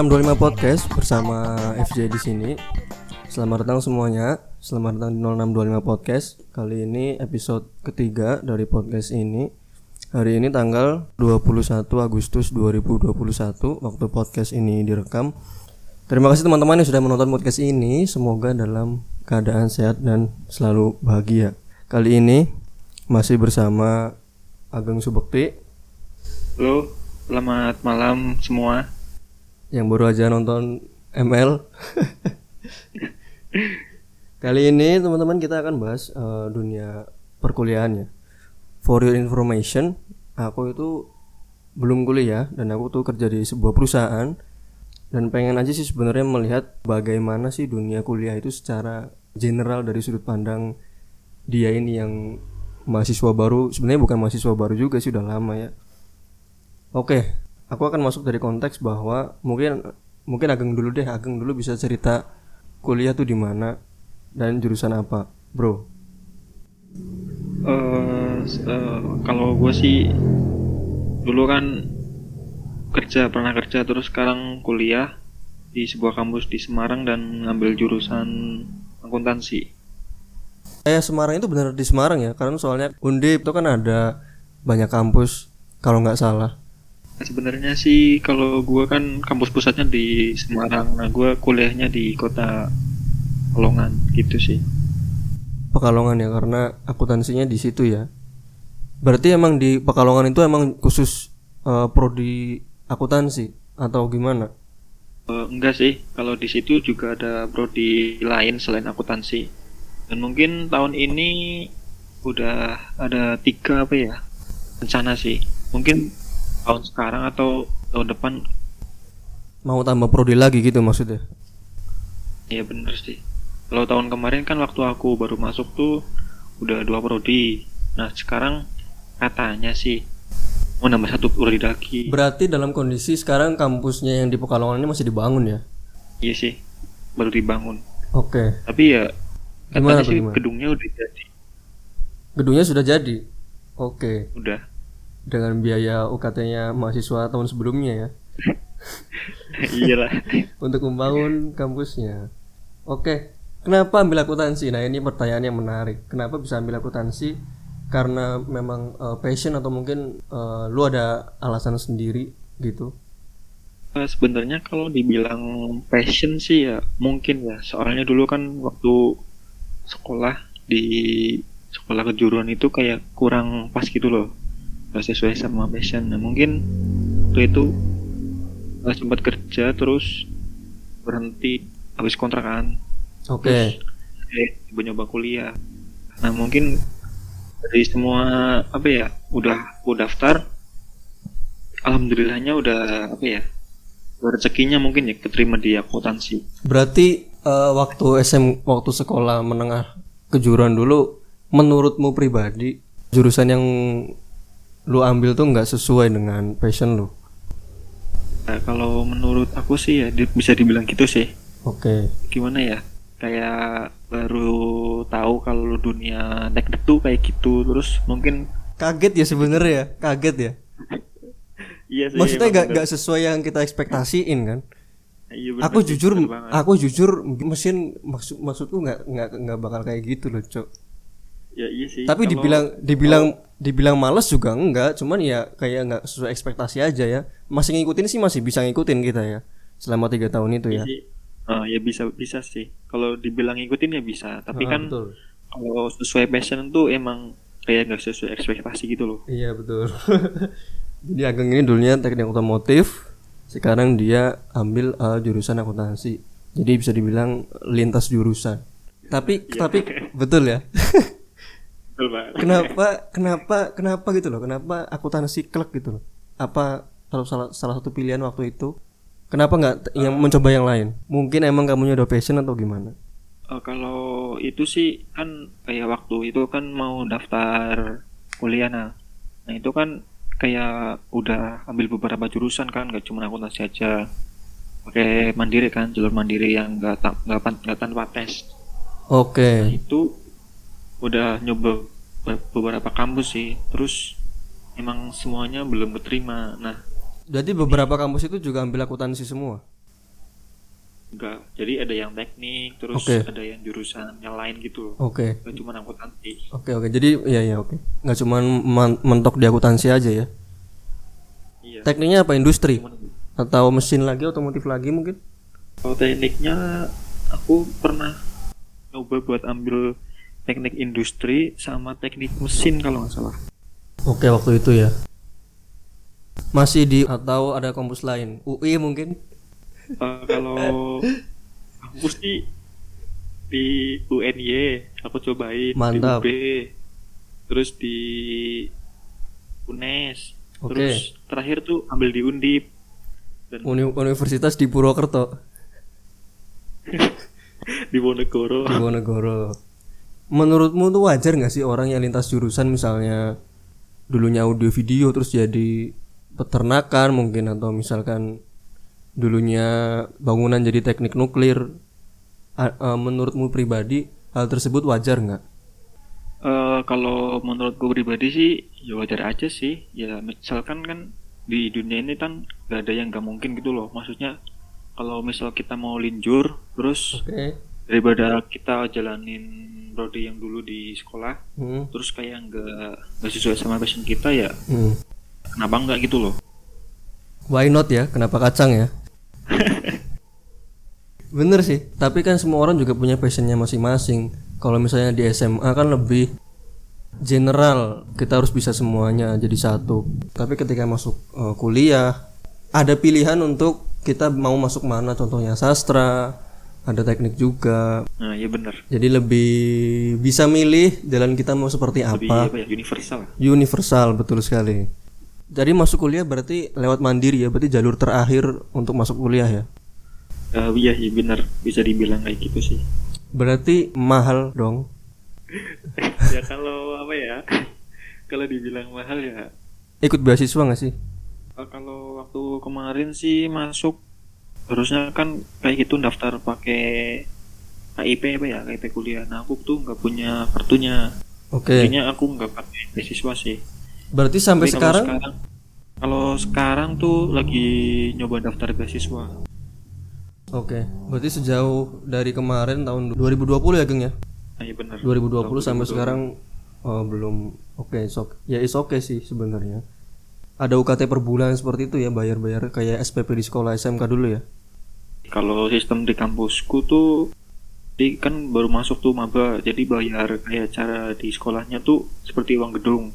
0625 Podcast bersama FJ di sini. Selamat datang semuanya. Selamat datang di 0625 Podcast. Kali ini episode ketiga dari podcast ini. Hari ini tanggal 21 Agustus 2021 waktu podcast ini direkam. Terima kasih teman-teman yang sudah menonton podcast ini. Semoga dalam keadaan sehat dan selalu bahagia. Kali ini masih bersama Ageng Subekti Halo, selamat malam semua. Yang baru aja nonton ML. Kali ini teman-teman kita akan bahas eh, dunia perkuliahannya. For your information, aku itu belum kuliah dan aku tuh kerja di sebuah perusahaan dan pengen aja sih sebenarnya melihat bagaimana sih dunia kuliah itu secara general dari sudut pandang dia ini yang mahasiswa baru sebenarnya bukan mahasiswa baru juga sih udah lama ya Oke, aku akan masuk dari konteks bahwa mungkin mungkin Ageng dulu deh, Ageng dulu bisa cerita kuliah tuh di mana dan jurusan apa, bro? S- eh, kalau gue sih dulu kan kerja pernah kerja terus sekarang kuliah di sebuah kampus di Semarang dan ngambil jurusan akuntansi. Eh Semarang itu benar di Semarang ya, karena soalnya Undip itu kan ada banyak kampus kalau nggak salah. Sebenarnya sih kalau gue kan kampus pusatnya di Semarang, nah gue kuliahnya di kota Pekalongan gitu sih. Pekalongan ya, karena akuntansinya di situ ya. Berarti emang di Pekalongan itu emang khusus eh, prodi akuntansi atau gimana? Eh, enggak sih, kalau di situ juga ada prodi lain selain akuntansi. Dan mungkin tahun ini udah ada tiga apa ya rencana sih. Mungkin tahun sekarang atau tahun depan Mau tambah prodi lagi gitu maksudnya? ya bener sih. Kalau tahun kemarin kan waktu aku baru masuk tuh udah dua prodi. Nah sekarang katanya sih mau nambah satu prodi lagi. Berarti dalam kondisi sekarang kampusnya yang di Pekalongan ini masih dibangun ya? Iya sih, baru dibangun. Oke. Tapi ya Gimana katanya sih gimana? gedungnya udah jadi. Gedungnya sudah jadi. Oke. Udah. Dengan biaya UKT-nya mahasiswa tahun sebelumnya ya Iyalah. untuk membangun kampusnya. Oke. Kenapa ambil akuntansi? Nah, ini pertanyaan yang menarik. Kenapa bisa ambil akuntansi? Karena memang eh, passion atau mungkin eh, lu ada alasan sendiri gitu. Eh, Sebenarnya kalau dibilang passion sih ya mungkin ya. Soalnya dulu kan waktu sekolah di sekolah kejuruan itu kayak kurang pas gitu loh. Gak sesuai sama passion. Nah mungkin waktu itu eh, sempat kerja terus berhenti habis kontrakan. Oke. Eh, coba nyoba kuliah. Nah mungkin dari semua apa ya udah udah daftar. Alhamdulillahnya udah apa ya rezekinya mungkin ya keterima di akuntansi. Berarti eh, waktu SM waktu sekolah menengah kejuruan dulu menurutmu pribadi jurusan yang lu ambil tuh nggak sesuai dengan passion lu. Nah, kalau menurut aku sih ya di- bisa dibilang gitu sih. Oke. Gimana ya? Kayak baru tahu kalau dunia teknik tuh kayak gitu. Terus mungkin Kaget ya sebenarnya ya, kaget ya. iya sih. Maksudnya nggak nggak sesuai yang kita ekspektasiin kan. Iya, bener Aku jujur, bener banget. aku jujur mesin maksud maksudku nggak nggak nggak bakal kayak gitu loh, cok. Ya iya sih. Tapi Kalau- dibilang dibilang dibilang males juga enggak, cuman ya kayak nggak sesuai ekspektasi aja ya. Masih ngikutin sih masih bisa ngikutin kita ya selama tiga tahun itu ya. Iya sih. Ah, ya bisa bisa sih. Kalau dibilang ngikutin ya bisa. Tapi Ah, kan betul. kalau sesuai passion tuh emang kayak nggak sesuai ekspektasi gitu loh. Iya betul. Jadi Ageng ini dulunya teknik otomotif, sekarang dia ambil uh, jurusan akuntansi. Jadi bisa dibilang lintas jurusan. Tapi tapi betul ya. Betul banget. kenapa kenapa kenapa gitu loh? Kenapa akuntansi klek gitu loh? Apa kalau salah salah satu pilihan waktu itu? Kenapa nggak t- yang mencoba yang lain? Mungkin emang kamunya udah passion atau gimana? Eh, kalau itu sih kan kayak waktu itu kan mau daftar kuliah nah. Nah itu kan kayak udah ambil beberapa jurusan kan, nggak cuma akuntansi aja. Pakai mandiri kan, jalur mandiri yang nggak ta- nggak tanpa tes. Oke. Itu udah nyoba be- beberapa kampus sih. Terus emang semuanya belum keterima. Nah Jadi beberapa kampus itu juga ambil akuntansi semua. enggak jadi ada yang teknik terus Oke. ada yang jurusan yang lain gitu Oke. Nggak cuma akuntansi Oke oke. Jadi ya ya oke. Nggak cuman man- mentok di akuntansi aja ya. iya Tekniknya apa industri Cuman- atau mesin lagi otomotif lagi mungkin? kalau tekniknya aku pernah coba buat ambil teknik industri sama teknik mesin kalau nggak salah Oke waktu itu ya. Masih di atau ada kampus lain? UI mungkin? Eh, kalau aku sih di UNY aku cobain Mantap. di UB terus di UNES Oke. terus terakhir tuh ambil di Undip dan Uni- Universitas di Purwokerto, di Wonogoro di Wonogoro. Menurutmu tuh wajar nggak sih orang yang lintas jurusan misalnya dulunya audio video terus jadi peternakan mungkin atau misalkan dulunya bangunan jadi teknik nuklir. A- eh, menurutmu pribadi hal tersebut wajar nggak? Eh, kalau menurutku pribadi sih ya wajar aja sih ya misalkan kan di dunia ini kan gak ada yang gak mungkin gitu loh maksudnya kalau misal kita mau linjur terus Oke. daripada kita jalanin prodi yang dulu di sekolah Hmm. terus kayak nggak nggak sesuai sama passion kita ya Hmm. kenapa nggak gitu loh Why not ya? Kenapa kacang ya? Bener sih, tapi kan semua orang juga punya passionnya masing-masing. Kalau misalnya di SMA kan lebih general, kita harus bisa semuanya jadi satu. Tapi ketika masuk eh, kuliah, ada pilihan untuk kita mau masuk mana. Contohnya sastra, ada teknik juga. nah iya bener Jadi lebih bisa milih jalan kita mau seperti lebih apa. apa ya universal Universal betul sekali. Jadi masuk kuliah berarti lewat mandiri ya, berarti jalur terakhir untuk masuk kuliah ya. Eh, iya iya bener bisa dibilang kayak gitu sih Berarti mahal dong. ya kalau apa ya kalau dibilang mahal ya Ikut beasiswa nggak sih? eh, kalau waktu kemarin sih masuk harusnya kan kayak gitu daftar pakai KIP apa ya KIP kuliah nah aku tuh nggak punya kartunya Oke. jadinya aku nggak pakai beasiswa sih Berarti sampai Tapi kalau sekarang sekarang kalau sekarang tuh lagi nyoba daftar beasiswa Oke. Berarti sejauh dari kemarin tahun 2020 ya, Geng ya? nah, iya bener 2020 sampai sekarang oh, belum oke, sok. Ya is oke sih sebenarnya. Ada UKT per bulan seperti itu ya, bayar-bayar kayak SPP di sekolah SMK dulu ya. Kalau sistem di kampusku tuh di kan baru masuk tuh maba jadi bayar kayak cara di sekolahnya tuh seperti uang gedung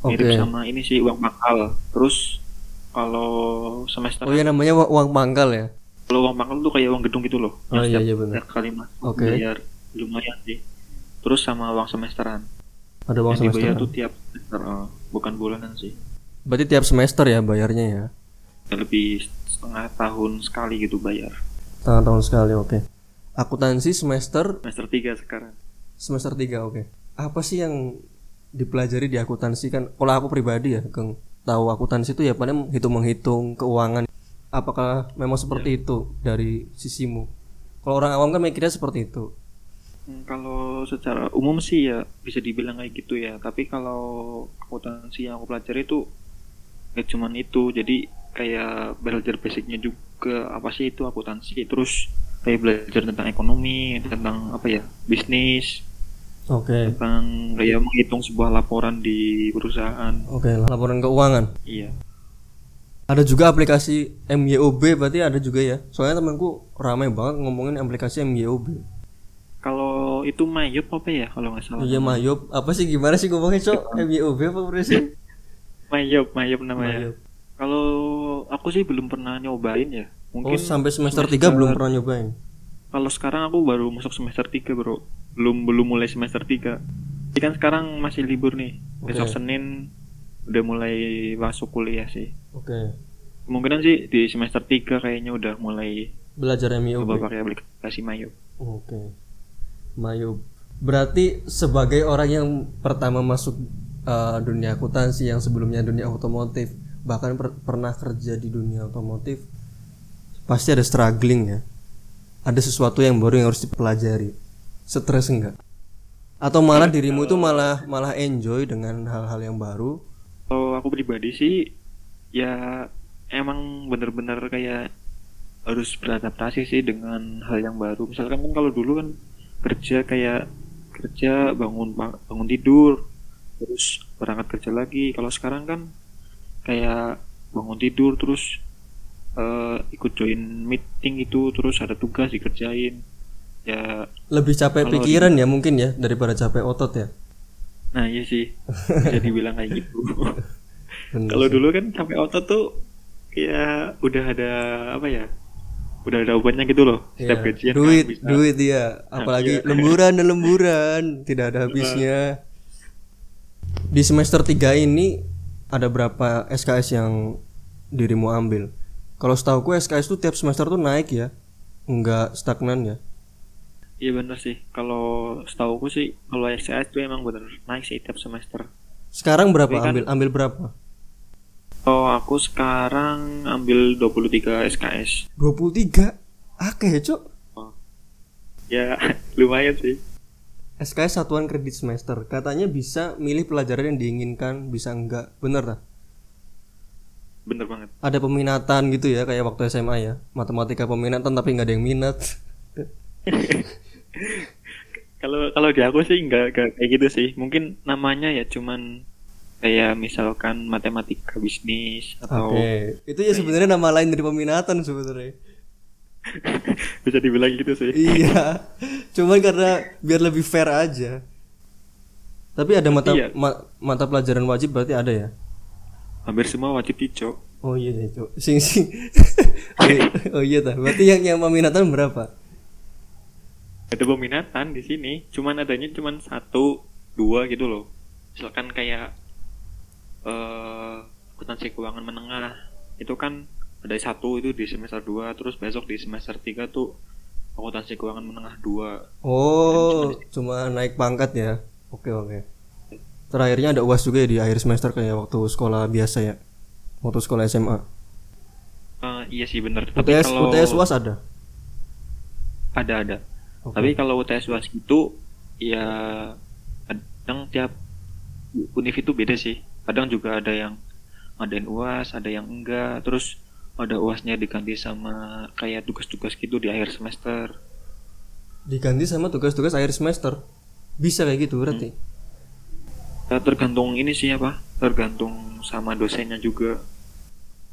Oke. mirip sama ini sih uang pangkal terus kalau semester Oh ya namanya uang pangkal ya. kalau uang pangkal tuh kayak uang gedung gitu loh Oh iya setiap- iya benar. kali masuk Oke. bayar lumayan sih terus sama uang semesteran Ada uang yang dibayar semester. tuh tiap semester eh, bukan bulanan sih Berarti tiap semester ya bayarnya ya. lebih setengah tahun sekali gitu bayar Setengah tahun sekali, oke. Akuntansi semester semester 3 sekarang semester 3, oke. Apa sih yang dipelajari di akuntansi kan? Kalau aku pribadi ya, Kang, tahu akuntansi itu ya paling hitung-menghitung keuangan. Apakah memang seperti itu dari sisimu? Kalau orang awam kan mikirnya seperti itu. Hmm, Kalau secara umum sih ya bisa dibilang kayak gitu ya. Tapi kalau akuntansi yang aku pelajari itu gak cuman itu. Jadi kayak belajar basicnya juga apa sih itu akuntansi. Terus kayak belajar tentang ekonomi, tentang apa ya bisnis, Oke. tentang kayak menghitung sebuah laporan di perusahaan. Oke, laporan keuangan. Iya. Ada juga aplikasi MYOB berarti ada juga ya. Soalnya temanku ramai banget ngomongin aplikasi MYOB. Kalau itu Mayop apa ya kalau nggak salah? Iya Mayop, apa sih gimana sih ngomongnya cok? MYOB apa sih? Mayop, Mayop namanya. Mayop. Kalau aku sih belum pernah nyobain ya. Oh Mungkin sampai semester 3 belum pernah nyobain. Kalau sekarang aku baru masuk semester 3 bro Belum belum mulai semester 3 Jadi kan sekarang masih libur nih Besok Oke. Senin udah mulai masuk kuliah sih Oke. Kemungkinan sih di semester 3 kayaknya udah mulai Belajar MYOB. coba pakai aplikasi Mayo Oke. Mayub. Berarti sebagai orang yang pertama masuk uh, dunia akuntansi yang sebelumnya dunia otomotif, bahkan per- pernah kerja di dunia otomotif, pasti ada struggling ya. Ada sesuatu yang baru yang harus dipelajari. Stres enggak? Atau malah dirimu itu malah malah enjoy dengan hal-hal yang baru? Kalau aku pribadi sih Ya emang bener-bener kayak harus beradaptasi sih dengan hal yang baru misalkan kan kalau dulu kan kerja kayak kerja bangun bangun tidur terus berangkat kerja lagi kalau sekarang kan kayak bangun tidur terus uh, ikut join meeting itu terus ada tugas dikerjain. Ya lebih capek pikiran di... ya mungkin ya daripada capek otot ya? Nah iya sih. Bisa dibilang kayak gitu. Kalau dulu kan capek otot tuh ya udah ada apa ya udah ada obatnya gitu loh setiap yeah. gajian duit kan bisa. duit ya apalagi nah, iya. lemburan dan lemburan. Tidak ada habisnya. Di semester 3 ini ada berapa SKS yang dirimu ambil kalau setahu gue SKS tuh tiap semester tuh naik ya nggak stagnan ya iya bener sih kalau setahu gue sih kalau SKS tuh emang bener naik sih tiap semester sekarang berapa kan, ambil ambil berapa Oh, aku sekarang ambil 23 SKS. 23? Oke, ya, Cok. Oh. Ya, lumayan sih. SKS satuan kredit semester. Katanya bisa milih pelajaran yang diinginkan, bisa enggak. Bener tak? Bener banget. Ada peminatan gitu ya, kayak waktu SMA ya. Matematika peminatan tapi nggak ada yang minat. Kalau kalau di aku sih nggak kayak gitu sih. Mungkin namanya ya cuman kayak misalkan matematika bisnis atau okay. itu ya sebenarnya nama lain dari peminatan sebenarnya bisa dibilang gitu sih. Iya. Cuman karena biar lebih fair aja. Tapi ada mata iya. ma mata pelajaran wajib berarti ada ya? Hampir semua wajib cok oh iya deh cok sing sing. Oh, iya, oh iya tak berarti yang yang peminatan berapa? Ada peminatan di sini. Cuman adanya cuman satu dua gitu loh. Misalkan kayak uh, akuntansi keuangan menengah. Itu kan ada satu itu di semester 2 terus besok di semester 3 tuh akuntansi keuangan menengah 2 oh cuma naik pangkat ya? Oke oke. Terakhirnya ada uas juga ya di akhir semester kayak waktu sekolah biasa ya? Waktu sekolah SMA uh, eh, iya sih bener. UTS kalau... UTS uas ada? Ada ada. Okay. tapi kalau UTS uas itu ya kadang tiap univ itu beda sih. Kadang juga ada yang ngadain uas ada yang enggak. Terus ada uasnya diganti sama kayak tugas-tugas gitu di akhir semester. Diganti sama tugas-tugas akhir semester. Bisa kayak gitu berarti? Hmm. ya, tergantung ini sih apa tergantung sama dosennya juga.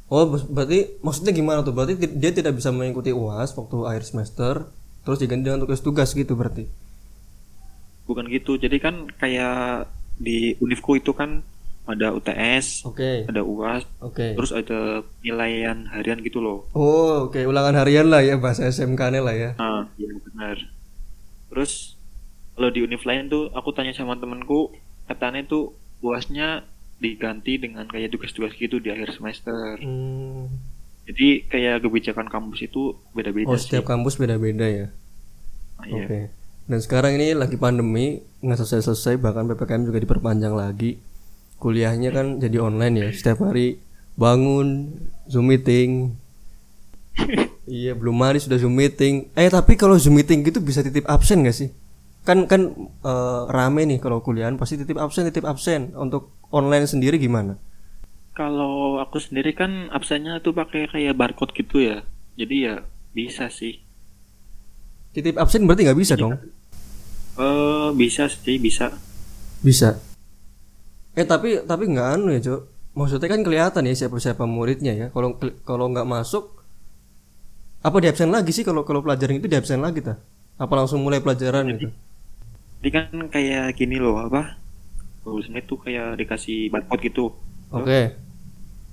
Oh berarti maksudnya gimana tuh? Berarti dia tidak bisa mengikuti uas waktu akhir semester terus diganti dengan tugas-tugas gitu berarti? Bukan gitu. Jadi kan kayak di univku itu kan ada UTS, okay. ada UAS, okay. terus ada penilaian harian gitu loh. Oh, oke, okay. ulangan harian lah ya bahasa SMK-nya lah ya. Ah, iya benar. Terus kalau di univ lain tuh aku tanya sama temenku, katanya tuh UASnya diganti dengan kayak tugas-tugas gitu di akhir semester. Hmm. Jadi kayak kebijakan kampus itu beda-beda. Oh, setiap kampus beda-beda ya. Ah, iya. Oke. Okay. Dan sekarang ini lagi pandemi, nggak selesai-selesai, bahkan ppkm juga diperpanjang lagi kuliahnya kan jadi online ya. Setiap hari bangun zoom meeting. Iya belum mandi sudah zoom meeting. Eh tapi kalau zoom meeting gitu bisa titip absen gak sih? Kan kan uh, rame nih kalau kuliahan pasti titip absen titip absen. Untuk online sendiri gimana? Kalau aku sendiri kan absennya tuh pakai kayak barcode gitu ya. Jadi ya bisa sih. Titip absen berarti nggak bisa dong? Eh uh, bisa sih bisa. Bisa eh tapi tapi nggak anu ya cok maksudnya kan kelihatan ya siapa siapa muridnya ya. Kalau kalau nggak masuk apa di absen lagi sih kalau kalau pelajaran itu di absen lagi ta? Apa langsung mulai pelajaran jadi, gitu? jadi kan kayak gini loh apa? Menit tuh kayak dikasih barcode gitu. Oke. okay.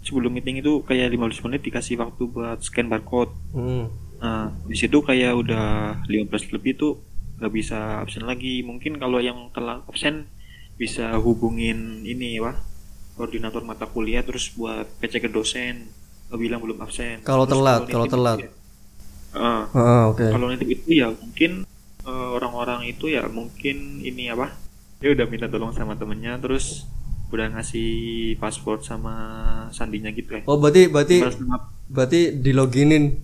sebelum meeting itu kayak 15 menit dikasih waktu buat scan barcode. Hmm. nah di situ kayak udah 15 lebih tuh nggak bisa absen lagi. Mungkin kalau yang telah absen bisa hubungin ini wah koordinator mata kuliah terus buat PC ke dosen bilang belum absen. Kalau telat kalau telat. ya, uh, uh, okay. kalau nanti itu ya mungkin uh, orang-orang itu ya mungkin ini apa dia udah minta tolong sama temennya terus udah ngasih password sama sandinya gitu ya. Oh berarti berarti berarti di loginin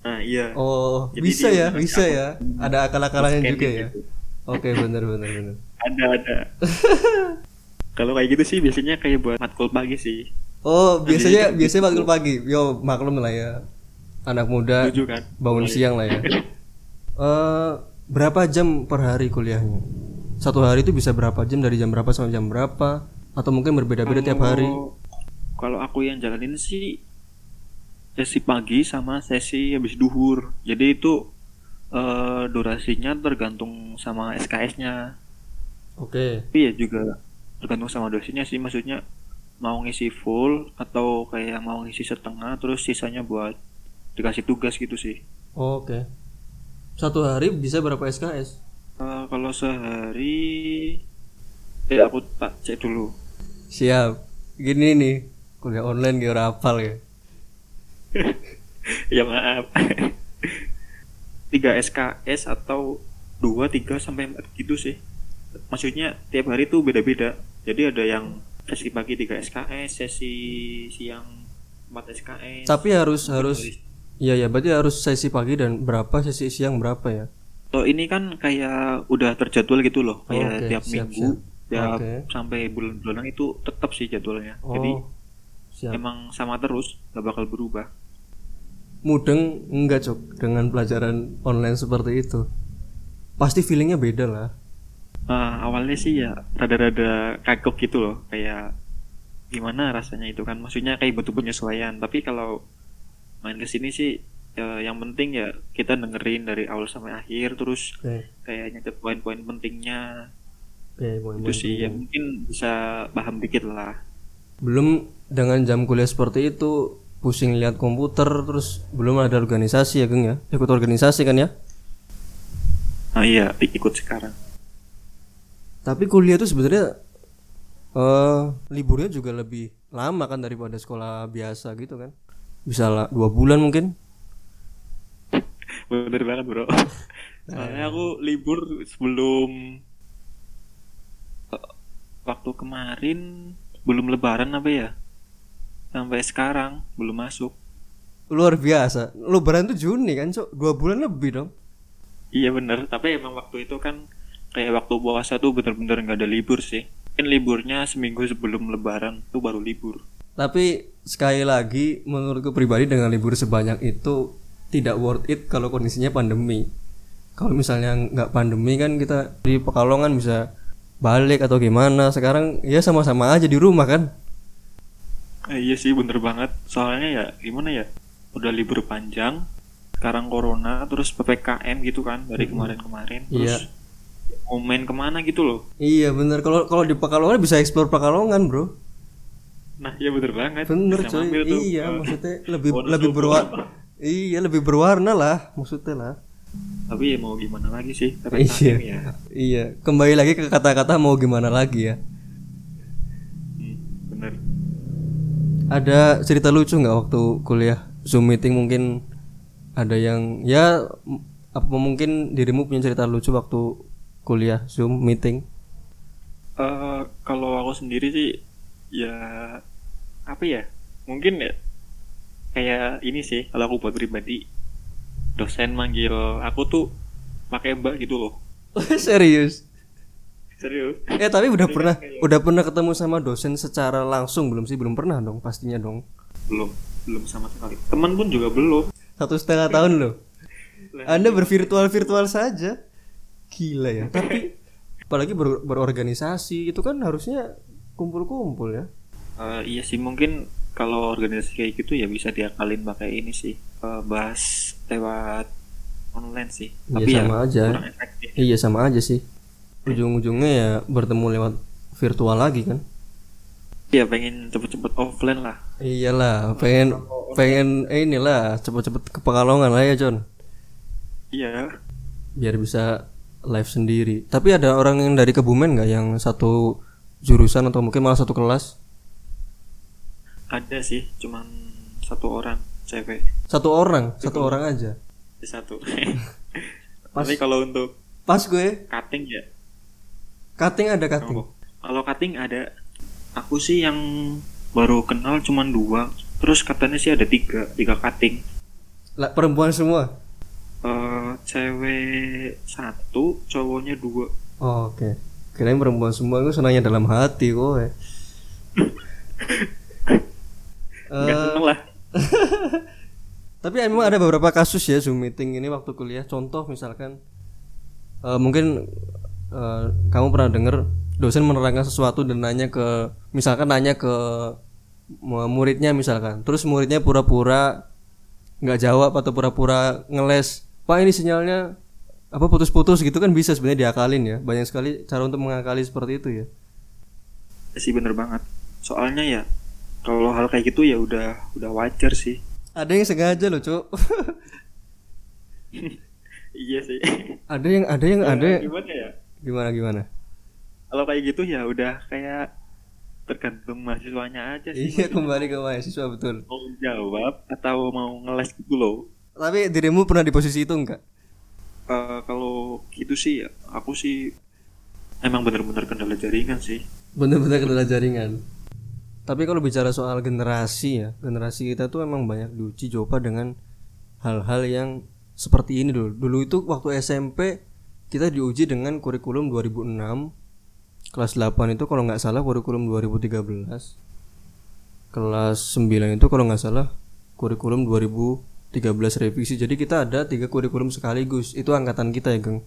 nah iya. Oh Jadi bisa ya bisa ya. ada akal-akalannya juga ya. Gitu. oke okay, benar benar benar ada ada kalau kayak gitu sih biasanya kayak buat matkul pagi sih oh biasanya biasanya matkul pagi yo maklum lah ya anak muda kan? bangun siang lah ya. Eh berapa jam per hari kuliahnya? Satu hari itu bisa berapa jam dari jam berapa sampai jam berapa? Atau mungkin berbeda-beda tiap hari? Kalau- aku yang jalanin sih sesi pagi sama sesi habis duhur. Jadi itu eh, durasinya tergantung sama SKS-nya. Oke. Tapi ya juga tergantung sama dosennya sih. Maksudnya mau ngisi full atau kayak mau ngisi setengah terus sisanya buat dikasih tugas gitu sih. Oke. Satu hari bisa berapa SKS? Eh, kalau sehari ya aku tak cek dulu. Siap. Gini nih, kuliah online gak hafal ya. ya maaf 3 SKS atau 2, 3 sampai 4 gitu sih maksudnya tiap hari tuh beda-beda jadi ada yang sesi pagi 3 SKS sesi siang 4 SKS Tapi harus harus Iya ya, berarti harus sesi pagi dan berapa sesi siang berapa ya? kalau ini kan kayak udah terjadwal gitu loh kayak Oke, tiap siap, minggu siap. tiap Oke. sampai bulan-bulanan itu tetap sih jadwalnya jadi Oh, siap. emang sama terus gak bakal berubah Mudeng enggak cok dengan pelajaran online seperti itu. Pasti feelingnya beda lah. Nah, awalnya sih ya rada-rada kagok gitu loh kayak gimana rasanya itu kan? Maksudnya kayak butuh penyesuaian. Tapi kalau main ke sini sih ya, yang penting ya kita dengerin dari awal sampai akhir terus Oke, kayak nyatet poin-poin pentingnya. Oke, poin-poin itu sih ya penting. mungkin bisa paham dikit lah. Belum dengan jam kuliah seperti itu pusing lihat komputer terus belum ada organisasi ya Geng ya? Ikut organisasi kan ya? Nah iya ikut sekarang tapi kuliah itu sebenarnya eh liburnya juga lebih lama kan daripada sekolah biasa gitu kan? Bisa lah dua bulan mungkin. Bener banget bro. Soalnya aku libur sebelum eh, waktu kemarin belum lebaran apa ya? Sampai sekarang belum masuk. Luar biasa. Lebaran tuh Juni kan cok? Dua bulan lebih dong. Iya bener. Tapi emang waktu itu kan kayak waktu puasa tuh bener-bener nggak ada libur sih. Kan liburnya seminggu sebelum lebaran tuh baru libur. Tapi sekali lagi menurutku pribadi dengan libur sebanyak itu tidak worth it kalau kondisinya pandemi. Kalau misalnya nggak pandemi kan kita di Pekalongan bisa balik atau gimana. Sekarang ya sama-sama aja di rumah kan. Eh, iya sih bener banget. Soalnya ya gimana ya? Udah libur panjang sekarang corona terus ppkm gitu kan dari kemarin-kemarin. Terus mau main ke mana gitu loh. Iya bener. Kalau kalau di Pekalongan bisa explore Pekalongan bro. Nah iya bener banget. Bener Bisa coy. tuh, iya eh, maksudnya lebih lebih tuh, berwarna iya lebih berwarna lah maksudnya lah. Tapi ya mau gimana lagi sih? Iya. Ya. Iya kembali lagi ke kata-kata mau gimana lagi ya. Hmm, bener. Ada cerita lucu nggak waktu kuliah? Zoom meeting mungkin ada yang ya apa mungkin dirimu punya cerita lucu waktu kuliah zoom meeting? Eh, kalau aku sendiri sih ya apa ya mungkin ya kayak ini sih kalau aku buat pribadi dosen manggil aku tuh pakai mbak gitu loh. Serius? Serius. Eh tapi udah pernah udah pernah ketemu sama dosen secara langsung belum sih? Belum pernah dong pastinya dong. Belum belum sama sekali. Teman pun juga belum. Satu setengah tahun loh. Anda bervirtual virtual saja gila ya. Tapi apalagi ber- berorganisasi itu kan harusnya kumpul-kumpul ya. Eh, iya sih mungkin kalau organisasi kayak gitu ya bisa diakalin pakai ini sih eh, bahas lewat online sih. Iya, tapi ya sama aja. kurang efektif. Iya sama aja sih. Ujung-ujungnya ya bertemu lewat virtual lagi kan. Ya pengen cepet-cepet offline lah. Iyalah pengen pengen eh, inilah cepet-cepet ke Pekalongan lah ya John. Iya. Biar bisa live sendiri. Tapi ada orang yang dari Kebumen nggak? Yang satu jurusan atau mungkin malah satu kelas? Ada sih cuman satu orang cewek. Satu orang? Satu orang aja? satu. Pas. tapi kalau untuk pas gue? cutting ya. Cutting ada cutting? oh, kalau cutting ada. Aku sih yang baru kenal cuman dua. Terus katanya sih ada tiga tiga cutting. Lah perempuan semua Eh cewek satu cowoknya dua oh, oke kirain perempuan semua gue senangnya dalam hati gue nggak Eh, seneng lah Tapi memang ada beberapa kasus ya Zoom meeting ini waktu kuliah. Contoh misalkan eh, mungkin eh, kamu pernah dengar dosen menerangkan sesuatu dan nanya ke misalkan nanya ke mu- muridnya misalkan. Terus muridnya pura-pura nggak jawab atau pura-pura ngeles. Pak ini sinyalnya apa putus-putus gitu kan bisa sebenarnya diakalin ya. Banyak sekali cara untuk mengakali seperti itu ya. Ya sih bener banget soalnya ya kalau hal kayak gitu ya udah udah wajar sih Ada yang sengaja loh, Cuk. iya sih ada yang ada yang ada gimana ya gimana gimana? kalau kayak gitu ya udah kayak tergantung mahasiswanya aja sih Iya kembali ke mahasiswa betul. mau jawab atau mau ngeles gitu loh Tapi dirimu pernah di posisi itu enggak? Eh, kalau gitu sih ya aku sih emang bener-bener kendala jaringan sih Bener-bener kendala jaringan. Tapi kalau bicara soal generasi ya, generasi kita tuh emang banyak diuji coba dengan hal-hal yang seperti ini dulu. Dulu itu waktu SMP kita diuji dengan kurikulum 2006 kelas 8 itu kalau nggak salah kurikulum 2013 kelas 9 itu kalau nggak salah kurikulum 2013 revisi. Jadi kita ada tiga kurikulum sekaligus. Itu angkatan kita ya Geng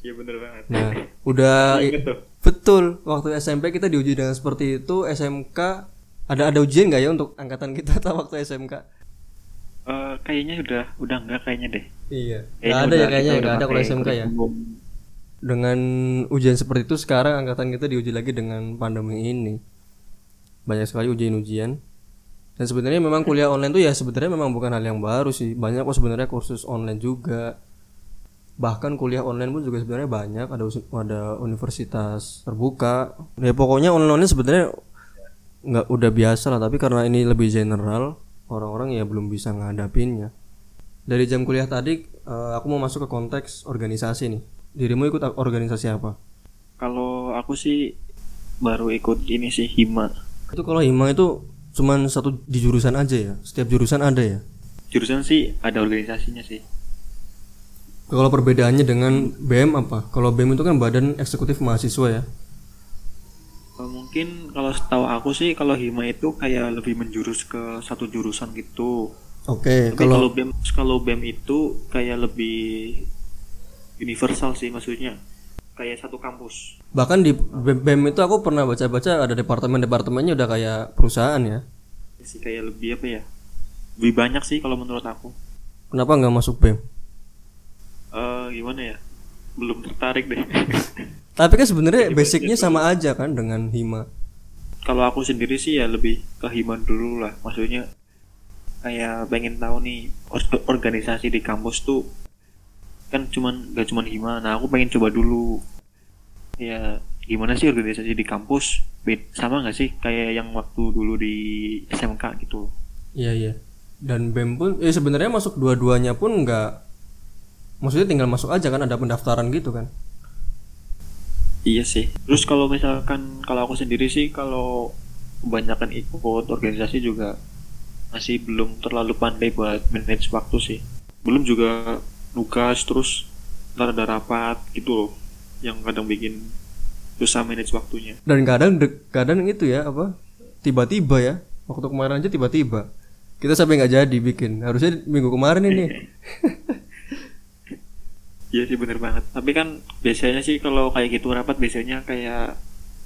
iya bener banget. Nah udah betul. Waktu SMP kita diuji dengan seperti itu SMK ada ada ujian nggak ya untuk angkatan kita atau waktu SMK Eh, kayaknya udah udah enggak kayaknya deh. Iya. Nggak Kayaknya ada ya kayaknya kita nggak ada kalau SMK ya. dengan ujian seperti itu sekarang angkatan kita diuji lagi dengan pandemi ini. Banyak sekali ujian-ujian dan sebenarnya memang kuliah online tuh ya sebenarnya memang bukan hal yang baru sih. Banyak kok sebenarnya kursus online juga. Bahkan kuliah online pun juga sebenarnya banyak. Ada ada universitas terbuka. Ya pokoknya online online sebenarnya nggak udah biasa lah. Tapi karena ini lebih general orang-orang ya belum bisa ngadapinnya. Dari jam kuliah tadi eh, aku mau masuk ke konteks organisasi nih. Dirimu ikut organisasi apa? Kalau aku sih baru ikut ini sih hima. Itu kalau hima itu cuman satu di jurusan aja ya? Setiap jurusan ada ya? Jurusan sih ada organisasinya sih. Kalau perbedaannya dengan BM apa? Kalau BM itu kan badan eksekutif mahasiswa ya? Mungkin kalau setahu aku sih kalau hima itu kayak lebih menjurus ke satu jurusan gitu. Oke Tapi kalau kalau BEM kalau BEM itu kayak lebih universal sih maksudnya. Kayak satu kampus. bahkan di BEM BEM itu aku pernah baca-baca ada departemen-departemennya udah kayak perusahaan ya Sih kayak lebih apa ya? Lebih banyak sih kalau menurut aku. kenapa nggak masuk BEM Eh gimana ya? Belum tertarik deh. tapi kan sebenarnya basicnya sama aja kan dengan hima kalau aku sendiri sih ya lebih ke hima dulu lah. Maksudnya kayak pengen tahu nih or- organisasi di kampus tuh kan cuman gak cuman hima. Nah, aku pengen coba dulu. Ya gimana sih organisasi di kampus? Bed sama nggak sih kayak yang waktu dulu di SMK gitu? Iya iya. Dan BEM pun eh sebenarnya masuk dua-duanya pun nggak maksudnya tinggal masuk aja kan ada pendaftaran gitu kan. Iya sih. Terus kalau misalkan kalau aku sendiri sih kalau kebanyakan ikut organisasi juga masih belum terlalu pandai buat manage waktu sih. Belum juga nugas terus ntar ada rapat gitu loh yang kadang bikin susah manage waktunya. Dan kadang kadang itu ya apa tiba-tiba ya waktu kemarin aja tiba-tiba kita sampai nggak jadi bikin harusnya minggu kemarin ini Iya sih bener banget. Tapi kan biasanya sih kalau kayak gitu rapat biasanya kayak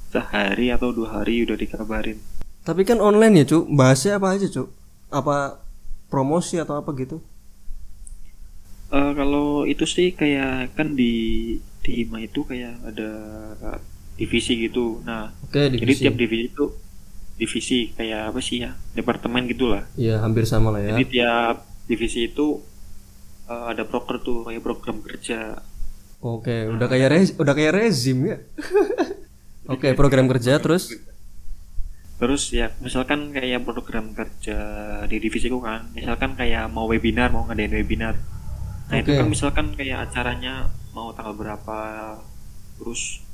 sehari atau dua hari udah dikabarin. tapi kan online ya cuk bahasnya apa aja cuk apa promosi atau apa gitu Eh kalau itu sih kayak kan di di IMA itu kayak ada divisi gitu. Nah, oke jadi divisi tiap divisi itu divisi kayak apa sih ya? Departemen gitulah. Iya hampir sama lah ya Jadi tiap divisi itu eh, ada proker tuh kayak program kerja. oke udah kayak rez udah kayak rezim ya oke program kerja terus Terus ya misalkan kayak program kerja di divisiku kan, misalkan kayak mau webinar, mau ngadain webinar. Nah itu Oke. kan misalkan kayak acaranya mau tanggal berapa, terus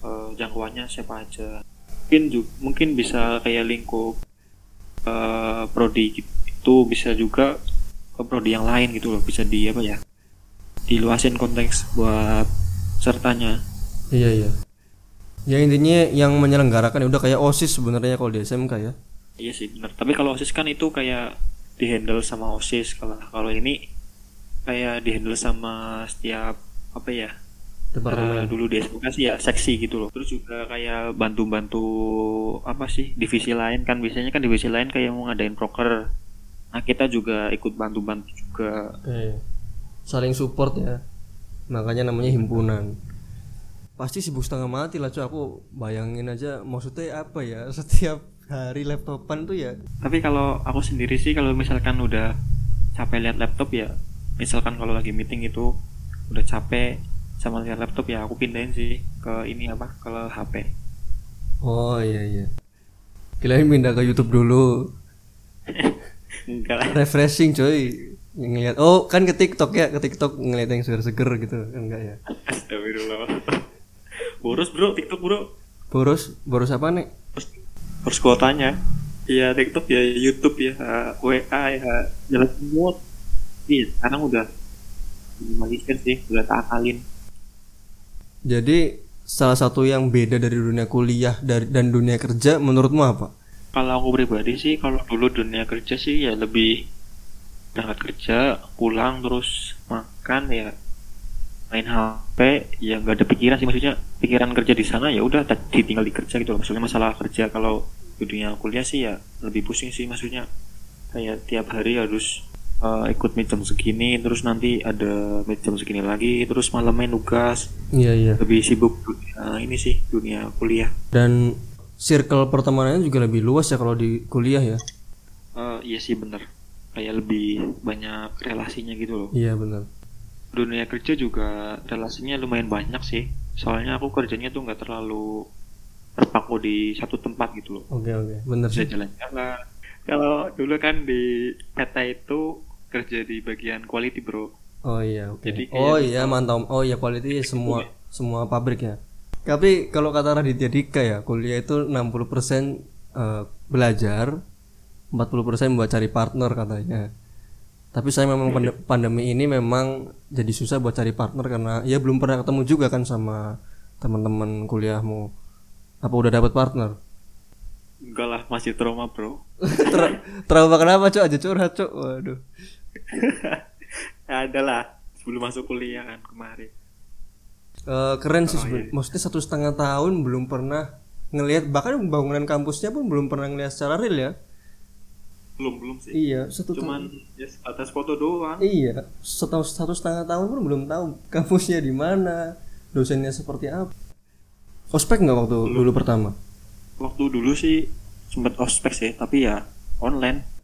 eh, jangkauannya siapa aja. Mungkin ju- mungkin bisa kayak lingkup eh, prodi itu bisa juga ke prodi yang lain gitu loh, bisa di apa ya? Diluasin konteks buat sertanya. Iya iya. Ya intinya yang menyelenggarakan ya udah kayak OSIS sebenarnya kalau di SMK ya. Iya sih benar. Tapi kalau OSIS kan itu kayak dihandle sama osis kalau kalau ini kayak dihandle sama setiap apa ya departemen Eh, dulu di SMK sih ya seksi gitu loh. Terus juga kayak bantu-bantu apa sih divisi lain kan. Biasanya kan divisi lain kayak mau ngadain proker. Nah kita juga ikut bantu-bantu juga. Oke. saling support ya. Makanya namanya himpunan. Pasti sibuk setengah mati lah cuy aku bayangin aja maksudnya apa ya? Setiap hari laptopan tuh ya. Tapi kalau aku sendiri sih kalau misalkan udah capek lihat laptop ya misalkan kalau lagi meeting itu udah capek sama lihat laptop ya aku pindahin sih ke ini apa ke HP oh iya iya. Kirain pindah ke YouTube dulu. Enggak. Lah refreshing coy. Ngeliat oh kan ke TikTok ya ke TikTok ngeliat yang seger-seger gitu enggak ya? Astagfirullah. Boros bro TikTok bro. Boros boros apa nih terus kuotanya. Ya TikTok ya YouTube ya WA ya jelas semua iya sekarang udah minimalisir sih udah tak akalin. Jadi salah satu yang beda dari dunia kuliah dari dan dunia kerja menurutmu apa? Kalau aku pribadi sih kalau dulu dunia kerja sih ya lebih berangkat kerja pulang terus makan ya main HP ya nggak ada pikiran sih. Maksudnya pikiran kerja di sana ya udah tadi tinggal di kerja gitu loh. Maksudnya masalah kerja kalau di dunia kuliah sih ya lebih pusing sih. Maksudnya kayak tiap hari harus eh, ikut meet jam segini terus nanti ada meet jam segini lagi terus malamnya nugas. Iya iya. Lebih sibuk dunia ini sih dunia kuliah. Dan circle pertemanannya juga lebih luas ya kalau di kuliah ya? Eh, iya sih bener. Kayak lebih banyak relasinya gitu loh. Iya benar dunia kerja juga relasinya lumayan banyak sih. Soalnya aku kerjanya tuh nggak terlalu terpaku di satu tempat gitu loh. Oke oke. Bener bisa sih. jalan-jalan. Kalau dulu kan di peta itu kerja di bagian quality bro. Oh iya oke. Jadi kayak oh iya mantap. Oh iya quality semua semua pabrik ya. Tapi kalau kata Raditya Dika ya kuliah itu 60% eh, belajar 40% buat cari partner katanya. Tapi saya memang pande- pandemi ini memang jadi susah buat cari partner karena ya belum pernah ketemu juga kan sama teman-teman kuliahmu. Apa udah dapat partner? Enggak lah masih trauma bro. Tra- trauma kenapa cok? Aja curhat cok. Waduh ada lah sebelum masuk kuliah kan kemarin. Eh, keren sih seben- maksudnya satu setengah tahun belum pernah ngelihat bahkan bangunan kampusnya pun belum pernah ngelihat secara real ya. Belum belum sih. Iya satu cuman ya atas foto doang. Iya satu satu setengah tahun pun belum tahu kampusnya di mana dosennya seperti apa. Ospek nggak waktu dulu pertama? Waktu dulu sih sempat ospek sih tapi ya online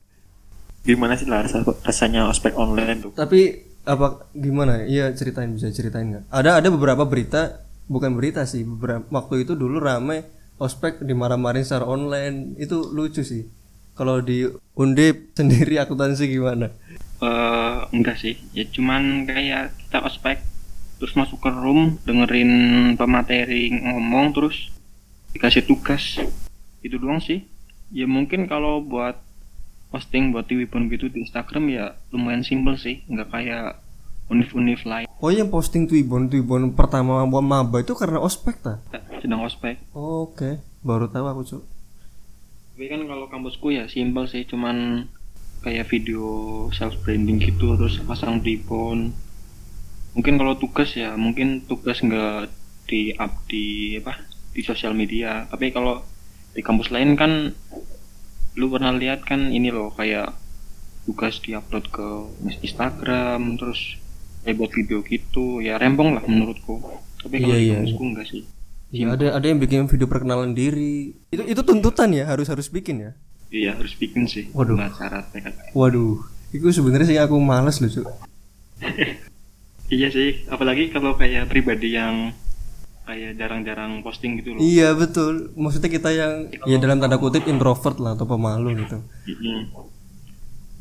gimana sih lah rasa- rasanya ospek online tuh? Tapi apa gimana? Iya ceritain bisa ceritain nggak? Ada ada beberapa berita bukan berita sih beberapa waktu itu dulu rame ospek dimarah-marahin secara online. Itu lucu sih. Kalau di undip sendiri akuntansi gimana. Eh enggak sih. Ya cuman kayak kita ospek terus masuk ke room dengerin pemateri ngomong terus dikasih tugas. Itu doang sih. Ya mungkin kalau buat posting buat di Wibon gitu di Instagram ya lumayan simpel sih nggak kayak univ-univ lain. Oh yang posting Twibbon Twibbon pertama maba itu karena ospek ta? Sedang ospek. Oke baru tahu aku cuk. Tapi kan kalau kampusku ya simpel sih cuman kayak video self branding gitu terus pasang ribbon mungkin kalau tugas ya mungkin tugas nggak di up di apa di sosial media. Tapi kalau di kampus lain kan lu pernah lihat kan ini loh kayak tugas diupload ke Instagram terus kayak buat video gitu. Ya rempong lah menurutku. Tapi kalau Iya, di iya, enggak sih. Ya, ada ada yang bikin video perkenalan diri. Itu itu tuntutan ya harus harus bikin ya? Iya harus bikin sih. Waduh. nggak waduh itu sebenarnya sih aku males loh cuk. Iya sih, apalagi kalau kayak pribadi yang kayak jarang-jarang posting gitu loh. Iya betul. Maksudnya kita yang ya dalam tanda kutip introvert lah atau pemalu gitu. Mm-mm.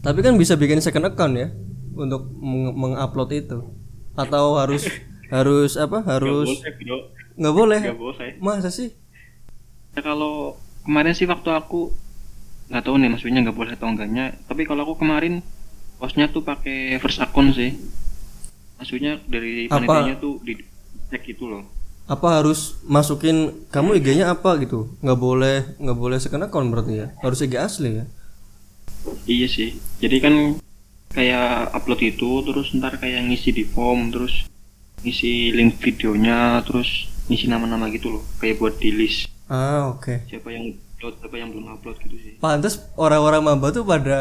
Tapi kan bisa bikin second account ya untuk meng- mengupload itu. Atau harus harus apa? Harus nggak boleh. Nggak boleh. Masa sih? Ya, kalau kemarin sih waktu aku nggak tahu nih maksudnya nggak boleh atau enggaknya. Tapi kalau aku kemarin postnya tuh pakai first account sih. Maksudnya dari panitianya tuh di cek gitu loh. Apa harus masukin kamu IG-nya apa? gitu? Nggak boleh nggak boleh second account berarti ya. Harus IG asli ya. iya sih. Jadi kan kayak upload itu terus ntar kayak ngisi di form terus ngisi link videonya terus ngisi nama-nama gitu loh. Kayak buat di list. Ah oke. Siapa yang upload siapa yang belum upload gitu sih. Pantas orang-orang maba tuh pada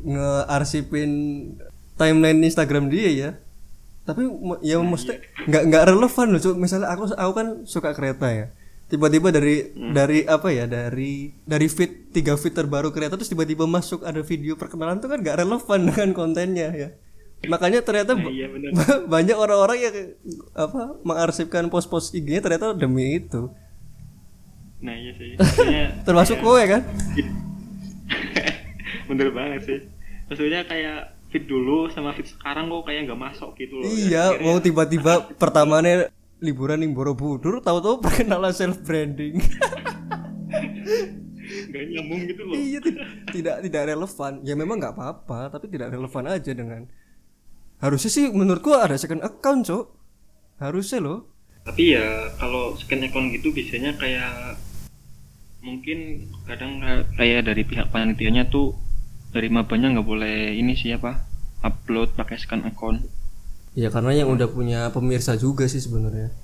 ngearsipin timeline Instagram dia ya tapi ya mesti nggak nggak relevan loh. Cuk. misalnya aku aku kan suka kereta ya. Tiba-tiba dari dari apa ya dari dari feed tiga feed terbaru kereta terus tiba-tiba masuk ada video perkenalan tuh kan nggak relevan dengan kontennya ya. Makanya ternyata ba- iya bener. banyak orang-orang yang apa mengarsipkan post-post IG-nya ternyata demi itu. Nah iya sih. Termasuk kowe kan? Bener banget sih. Maksudnya kayak fit dulu sama fit sekarang kok kayak nggak masuk gitu loh Iya, mau tiba-tiba pertamanya liburan ning Borobudur, tahu-tahu perkenalan self branding. nggak nyambung gitu loh iya, tidak, tidak relevan. Ya memang nggak apa-apa, tapi tidak relevan aja dengan harusnya sih menurutku ada second account, Cok. Harusnya loh. tapi ya kalau scan account gitu biasanya kayak mungkin kadang ka- kayak dari pihak panitianya tuh dari mabanya nggak boleh ini sih apa upload pakai scan account Ya karena yang udah punya pemirsa juga sih sebenarnya.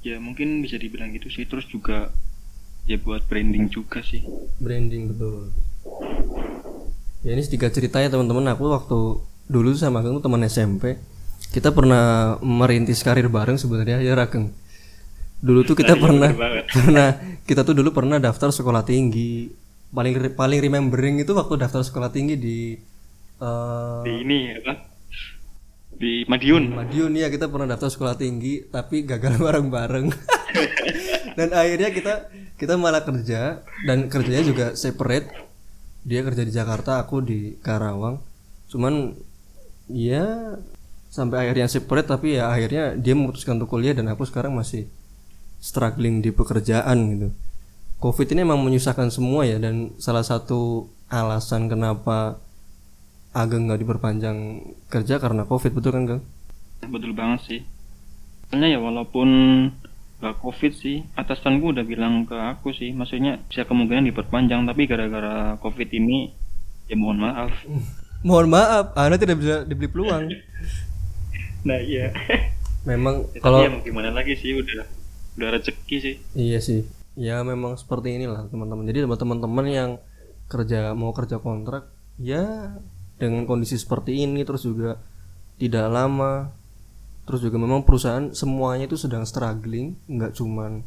ya mungkin bisa dibilang gitu sih terus juga ya buat branding juga sih Branding betul. Ya ini sedikit ceritanya teman-teman aku waktu dulu sama kamu teman SMP kita pernah merintis karir bareng sebenarnya ya Rakeng. Dulu tuh kita pernah pernah kita tuh dulu pernah daftar sekolah tinggi. Paling paling remembering itu waktu daftar sekolah tinggi di eh, di ini apa di Madiun Madiun ya kita pernah daftar sekolah tinggi tapi gagal bareng-bareng. dan akhirnya kita kita malah kerja dan kerjanya juga separate. Dia kerja di Jakarta, aku di Karawang. Cuman ya sampai akhirnya separate tapi ya akhirnya dia memutuskan untuk kuliah dan aku sekarang masih struggling di pekerjaan gitu. Covid ini emang menyusahkan semua ya dan salah satu alasan kenapa Ageng nggak diperpanjang kerja karena Covid betul kan Gang? betul banget sih. Soalnya ya walaupun gak covid sih atasanku udah bilang ke aku sih maksudnya bisa kemungkinan diperpanjang tapi gara-gara covid ini ya mohon maaf. Mohon maaf, Anda tidak bisa dibeli peluang. nah iya. Memang Ya, kalau ya gimana lagi sih udah udah rezeki sih. Iya sih, ya memang seperti inilah teman-teman. Jadi buat teman-teman yang kerja mau kerja kontrak, ya dengan kondisi seperti ini terus juga tidak lama, terus juga memang perusahaan semuanya itu sedang struggling, nggak cuman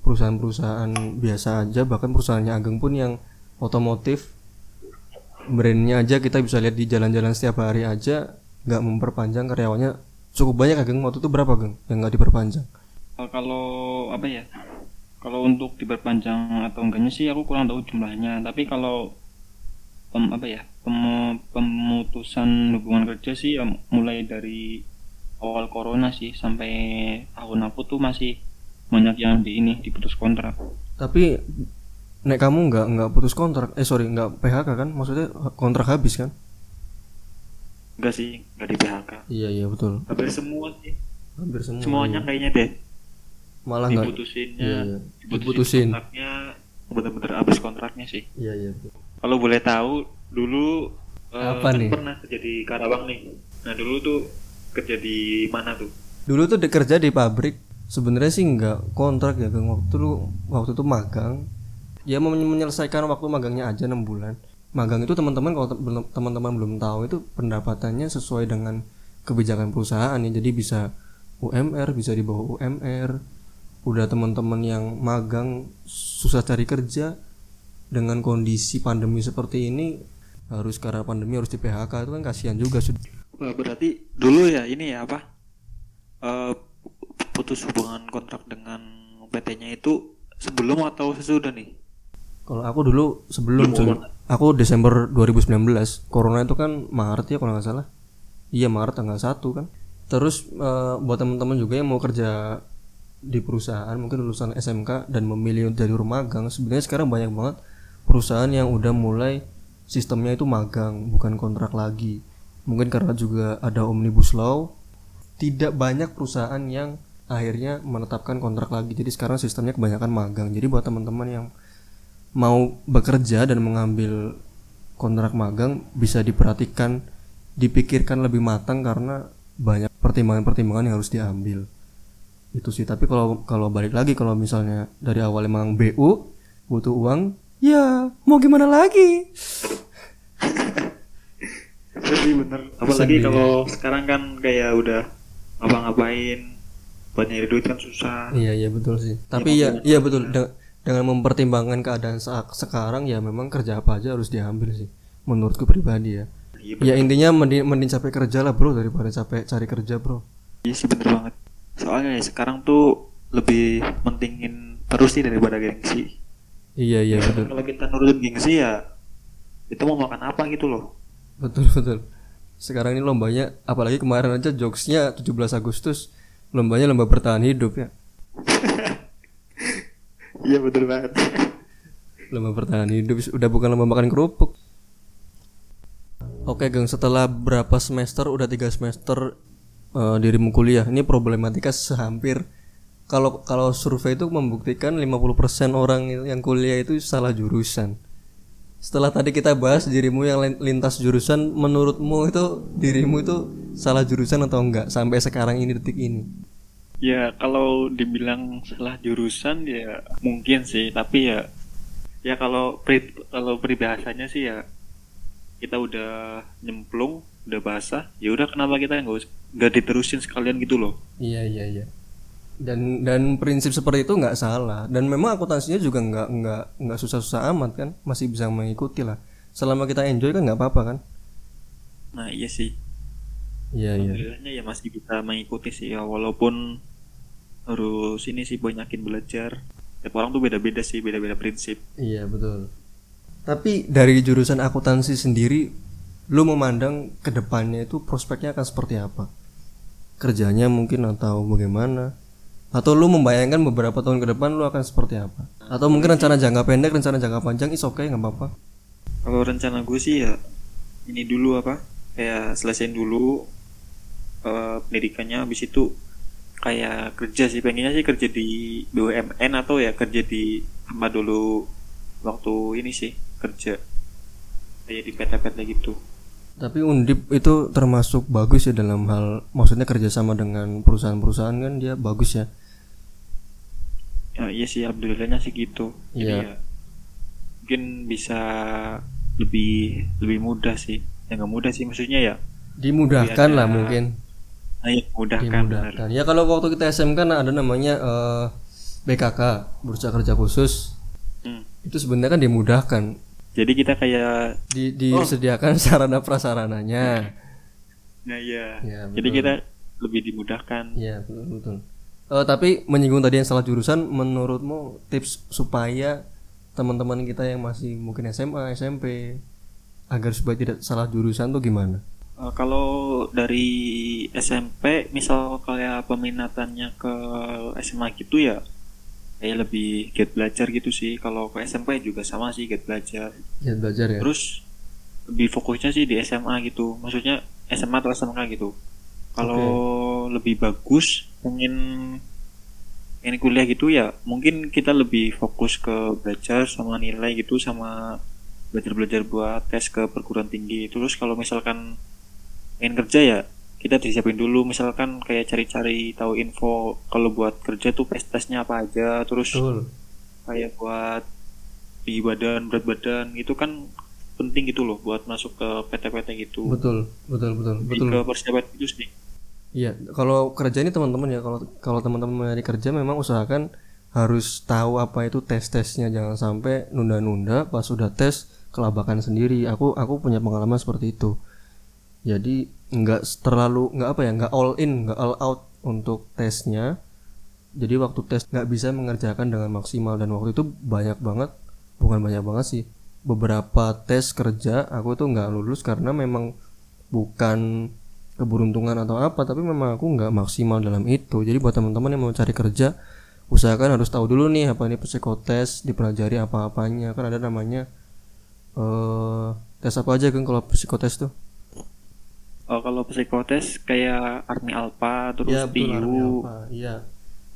perusahaan-perusahaan biasa aja, bahkan perusahaannya Ageng pun yang otomotif brandnya aja kita bisa lihat di jalan-jalan setiap hari aja nggak memperpanjang karyawannya cukup banyak Ageng waktu itu berapa Geng yang nggak diperpanjang Kalau- kalau apa ya kalau untuk diperpanjang atau enggaknya sih aku kurang tahu jumlahnya. Tapi kalau pem, apa ya pem- pemutusan hubungan kerja sih ya mulai dari awal corona sih sampai tahun aku tuh masih banyak yang di ini diputus kontrak. Tapi nek kamu nggak nggak putus kontrak eh sorry nggak PHK kan? Maksudnya kontrak habis kan? Enggak sih enggak di PHK iya iya betul. Hampir semua sih. Hampir semua semuanya kayaknya deh malah nggak diputusinnya iya, iya. diputusin diputusin kontraknya bener-bener habis kontraknya sih iya iya. Kalau boleh tahu, dulu eh, Apa kan nih? pernah kerja di Karawang nih. Nah dulu tuh kerja di mana tuh? dulu tuh kerja di pabrik sebenarnya sih nggak kontrak ya Geng. waktu lu waktu itu magang ya mau menyelesaikan waktu magangnya aja enam bulan magang itu teman-teman kalau teman-teman belum tahu itu pendapatannya sesuai dengan kebijakan perusahaan ya jadi bisa UMR bisa di bawah UMR udah teman-teman yang magang susah cari kerja dengan kondisi pandemi seperti ini harus karena pandemi harus di PHK itu kan kasihan juga Sud. Wah, berarti dulu ya ini ya apa? Eh, putus hubungan kontrak dengan PT-nya itu sebelum atau sesudah nih? Kalau aku dulu sebelum cuy. Aku Desember 2019. Corona itu kan Maret ya kalau nggak salah. Iya Maret tanggal 1 kan. Terus eh, buat teman-teman juga yang mau kerja di perusahaan mungkin lulusan SMK dan memilih rumah magang. Sebenarnya sekarang banyak banget perusahaan yang udah mulai sistemnya itu magang bukan kontrak lagi. Mungkin karena juga ada omnibus law tidak banyak perusahaan yang akhirnya menetapkan kontrak lagi. Jadi sekarang sistemnya kebanyakan magang. Jadi buat teman-teman yang mau bekerja dan mengambil kontrak magang bisa diperhatikan dipikirkan lebih matang karena banyak pertimbangan-pertimbangan yang harus diambil itu sih tapi kalau kalau balik lagi kalau misalnya dari awal emang BU butuh uang ya mau gimana lagi? Jadi bener. Apalagi kalau sekarang kan kayak udah ngapa-ngapain buat nyari duit kan susah. iya iya betul sih. Tapi ya iya betul. De- dengan mempertimbangkan keadaan saat sekarang ya memang kerja apa aja harus diambil sih menurutku pribadi ya. Iya ya intinya mending, mending capek kerja lah bro daripada capek cari kerja bro. Iya sih bener banget. Soalnya ya sekarang tuh lebih mentingin terus sih daripada gengsi. iya iya betul Kalau kita nurutin gengsi ya itu mau makan apa gitu loh. betul betul sekarang ini lombanya apalagi kemarin aja jokesnya 17 Agustus lombanya lomba bertahan hidup ya Iya betul banget. lomba bertahan hidup udah bukan lomba makan kerupuk oke geng setelah berapa semester udah tiga semester eh, dirimu kuliah. Ini problematika sehampir. Kalau kalau survei itu membuktikan 50% orang yang kuliah itu salah jurusan. Setelah tadi kita bahas dirimu yang lin- lintas jurusan menurutmu itu dirimu itu salah jurusan atau enggak sampai sekarang ini detik ini? Ya kalau dibilang salah jurusan ya mungkin sih, tapi ya ya kalau pri, kalau peribahasanya sih ya kita udah nyemplung, udah basah, ya udah kenapa kita nggak nggak diterusin sekalian gitu loh. Iya iya iya. Dan dan prinsip seperti itu nggak salah. Dan memang akuntansinya juga nggak nggak nggak susah-susah amat kan, masih bisa mengikuti lah. Selama kita enjoy kan nggak apa-apa kan? Nah iya sih, Iya iya. ya masih bisa mengikuti sih ya walaupun harus ini sih banyakin belajar. Tiap orang tuh beda-beda sih, beda-beda prinsip. Iya betul. Tapi dari jurusan akuntansi sendiri, lu memandang ke depannya itu prospeknya akan seperti apa? Kerjanya mungkin atau bagaimana? Atau lu membayangkan beberapa tahun ke depan lu akan seperti apa? Atau mungkin rencana jangka pendek, rencana jangka panjang, is oke nggak apa-apa. Kalau rencana gue sih ya ini dulu apa? Kayak selesaiin dulu eh, pendidikannya habis itu kayak kerja sih pengennya sih kerja di BUMN atau ya kerja di tempat dulu waktu ini sih kerja kayak di PT-PT gitu. Tapi Undip itu termasuk bagus ya dalam hal maksudnya kerjasama dengan perusahaan-perusahaan kan dia bagus ya. Ya, iya sih alhamdulillahnya sih gitu. Jadi Iya. ya mungkin bisa lebih lebih mudah sih. Ya nggak mudah sih maksudnya ya. Dimudahkan lah mungkin. Nah, ya, mudahkan. Dimudahkan. Ya kalau waktu kita SMK kan ada namanya eh, BKK, Bursa Kerja Khusus. Hmm. Itu sebenarnya kan dimudahkan. Jadi kita kayak Di, disediakan sarana prasarananya. Nah iya. Ya, Jadi kita lebih dimudahkan. Iya, betul betul. Eh, tapi menyinggung tadi yang salah jurusan menurutmu tips supaya teman-teman kita yang masih mungkin SMA, SMP agar supaya tidak salah jurusan tuh gimana? Eh, kalau dari SMP, misal kayak peminatannya ke SMA gitu ya, kayak lebih giat belajar gitu sih. Kalau ke SMP juga sama sih giat belajar. Ya belajar ya. Terus lebih fokusnya sih di SMA gitu. Maksudnya SMA atau SMK gitu. Kalau lebih bagus pengen ini kuliah gitu ya, mungkin kita lebih fokus ke belajar sama nilai gitu sama belajar-belajar buat tes ke perguruan tinggi. Terus kalau misalkan pengen kerja ya kita disiapin dulu misalkan kayak cari-cari tahu info kalau buat kerja tuh tes tesnya apa aja terus Betul. kayak buat di badan berat badan itu kan penting gitu loh buat masuk ke PT-PT gitu Betul, betul, betul, Lebih betul. ke persiapan itu sih Iya, kalau kerja ini teman-teman ya, kalau kalau teman-teman mencari kerja memang usahakan harus tahu apa itu tes-tesnya, jangan sampai nunda-nunda pas sudah tes kelabakan sendiri. Aku aku punya pengalaman seperti itu. Jadi nggak terlalu nggak apa ya, nggak all in, nggak all out untuk tesnya. Jadi waktu tes nggak bisa mengerjakan dengan maksimal dan waktu itu banyak banget, bukan banyak banget sih, beberapa tes kerja aku tuh nggak lulus karena memang bukan keberuntungan atau apa tapi memang aku nggak maksimal dalam itu. Jadi buat teman-teman yang mau cari kerja usahakan harus tahu dulu nih apa ini psikotes dipelajari apa-apanya. Kan ada namanya eh tes apa aja kan kalau psikotes tuh oh, kalau psikotes kayak Army Alpha terus PIU apa. iya.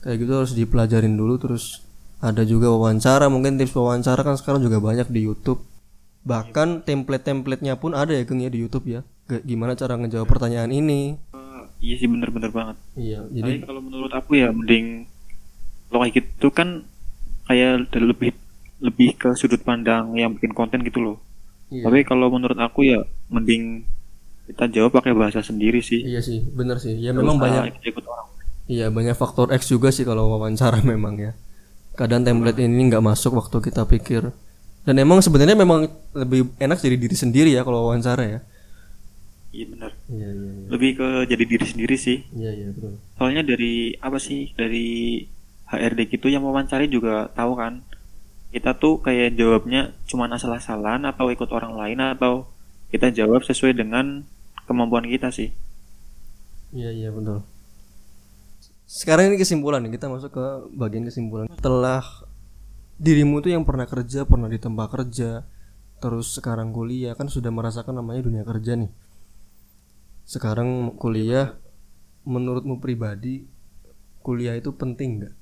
Kayak gitu harus dipelajarin dulu terus ada juga wawancara mungkin tips wawancara kan sekarang juga banyak di YouTube. Bahkan template-templatenya pun ada ya Geng ya di YouTube ya. G- gimana cara ngejawab pertanyaan ini. Eh, iya sih bener-bener banget. Iya Tapi jadi kalau menurut aku ya mending kalau kayak gitu kan kayak lebih lebih ke sudut pandang yang bikin konten gitu loh. iya, Tapi kalau menurut aku ya mending kita jawab pakai bahasa sendiri sih. iya sih bener sih ya memang banyak ikut-ikut orang. Iya banyak faktor X juga sih kalau wawancara memang ya. Kadang template ini nggak masuk waktu kita pikir. Dan emang sebenarnya memang lebih enak jadi diri sendiri ya kalau wawancara ya. Iya benar. Iya iya iya. Lebih ke jadi diri sendiri sih. Iya iya betul. Soalnya dari apa sih? Dari HRD gitu yang wawancari juga tahu kan. Kita tuh kayak jawabnya cuma asal-asalan atau ikut orang lain atau kita jawab sesuai dengan kemampuan kita sih. Iya iya betul. Sekarang ini kesimpulan nih kita masuk ke bagian kesimpulan. Setelah dirimu tuh yang pernah kerja, pernah di tempat kerja, terus sekarang kuliah kan sudah merasakan namanya dunia kerja nih. Sekarang kuliah, menurutmu pribadi kuliah itu penting nggak?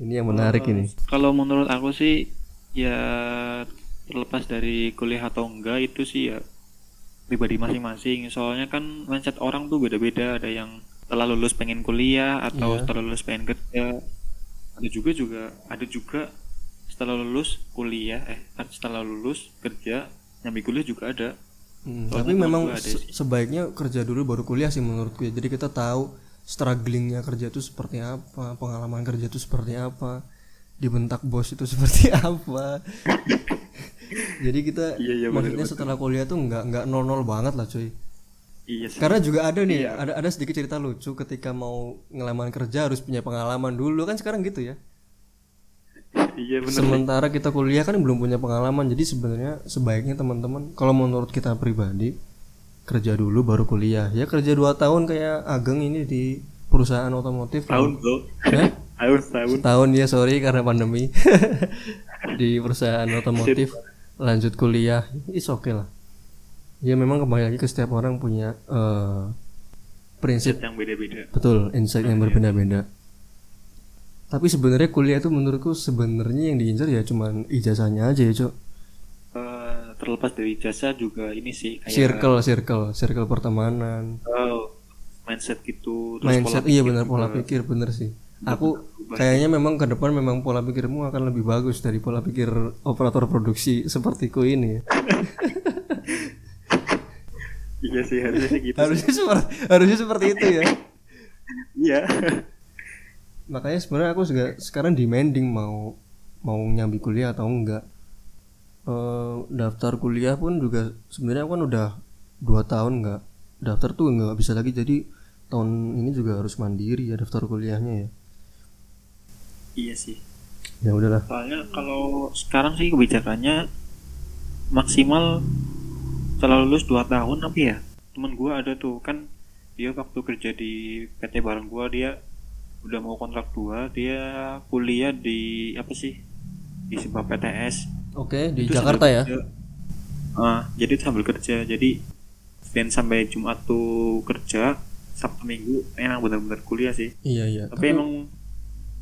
Ini yang menarik ini. Kalau menurut aku sih ya terlepas dari kuliah atau enggak itu sih ya pribadi masing-masing. Soalnya kan mindset orang tuh beda-beda. Ada yang setelah lulus pengen kuliah atau Iya. setelah lulus pengen kerja. Ada juga juga ada juga setelah lulus kuliah eh setelah lulus kerja nyambi kuliah juga ada. Hmm, Soalnya tapi memang se- sebaiknya kerja dulu baru kuliah sih menurutku ya. Jadi kita tahu strugglingnya kerja itu seperti apa, pengalaman kerja itu seperti apa, dibentak bos itu seperti apa. Jadi kita Iya, iya, bener, maksudnya setelah kuliah tuh nggak nggak nol nol banget lah cuy. Iya sih. Karena juga ada nih, ada ada sedikit cerita lucu ketika mau ngelamar kerja harus punya pengalaman dulu kan sekarang gitu ya. Iya benar. Sementara kita kuliah kan belum punya pengalaman, jadi sebenarnya sebaiknya teman-teman kalau menurut kita pribadi kerja dulu baru kuliah. Ya kerja dua tahun kayak Ageng ini di perusahaan otomotif. Tahun bro. Eh? Tahun tahun. Setahun ya sorry karena pandemi di perusahaan otomotif lanjut kuliah is oke lah. Ya memang kembali lagi ke setiap orang punya eh, prinsip yang beda-beda. Betul, insight yang berbeda-beda. Tapi sebenarnya kuliah itu menurutku sebenarnya yang diincar ya cuman ijazahnya aja ya, Cok. Eh, terlepas dari jasa juga ini sih kayak Circle, circle, circle pertemanan. oh, mindset gitu terus Mindset pola iya benar pola pikir bener sih. Aku kayaknya memang ke depan memang pola pikirmu akan lebih bagus dari pola pikir operator produksi sepertiku ini ya. iya sih harusnya sih gitu harusnya seperti harusnya seperti itu ya. iya Makanya sebenarnya aku juga sekarang demanding mau mau nyambi kuliah atau enggak. Eh, daftar kuliah pun juga sebenarnya aku kan udah dua tahun nggak daftar tuh nggak bisa lagi jadi tahun ini juga harus mandiri ya daftar kuliahnya ya. Iya sih Ya udahlah. soalnya kalau sekarang sih kebijakannya maksimal setelah lulus 2 tahun apa ya temen gua ada tuh kan dia waktu kerja di PT bareng gua dia udah mau kontrak 2 dia kuliah di apa sih di sebuah PTS Oke di Itu Jakarta ya. kerja. Ah, jadi itu sambil kerja. Jadi Senin sampai Jumat tuh kerja, Sabtu Minggu emang benar-benar kuliah sih. Iya iya. Tapi emang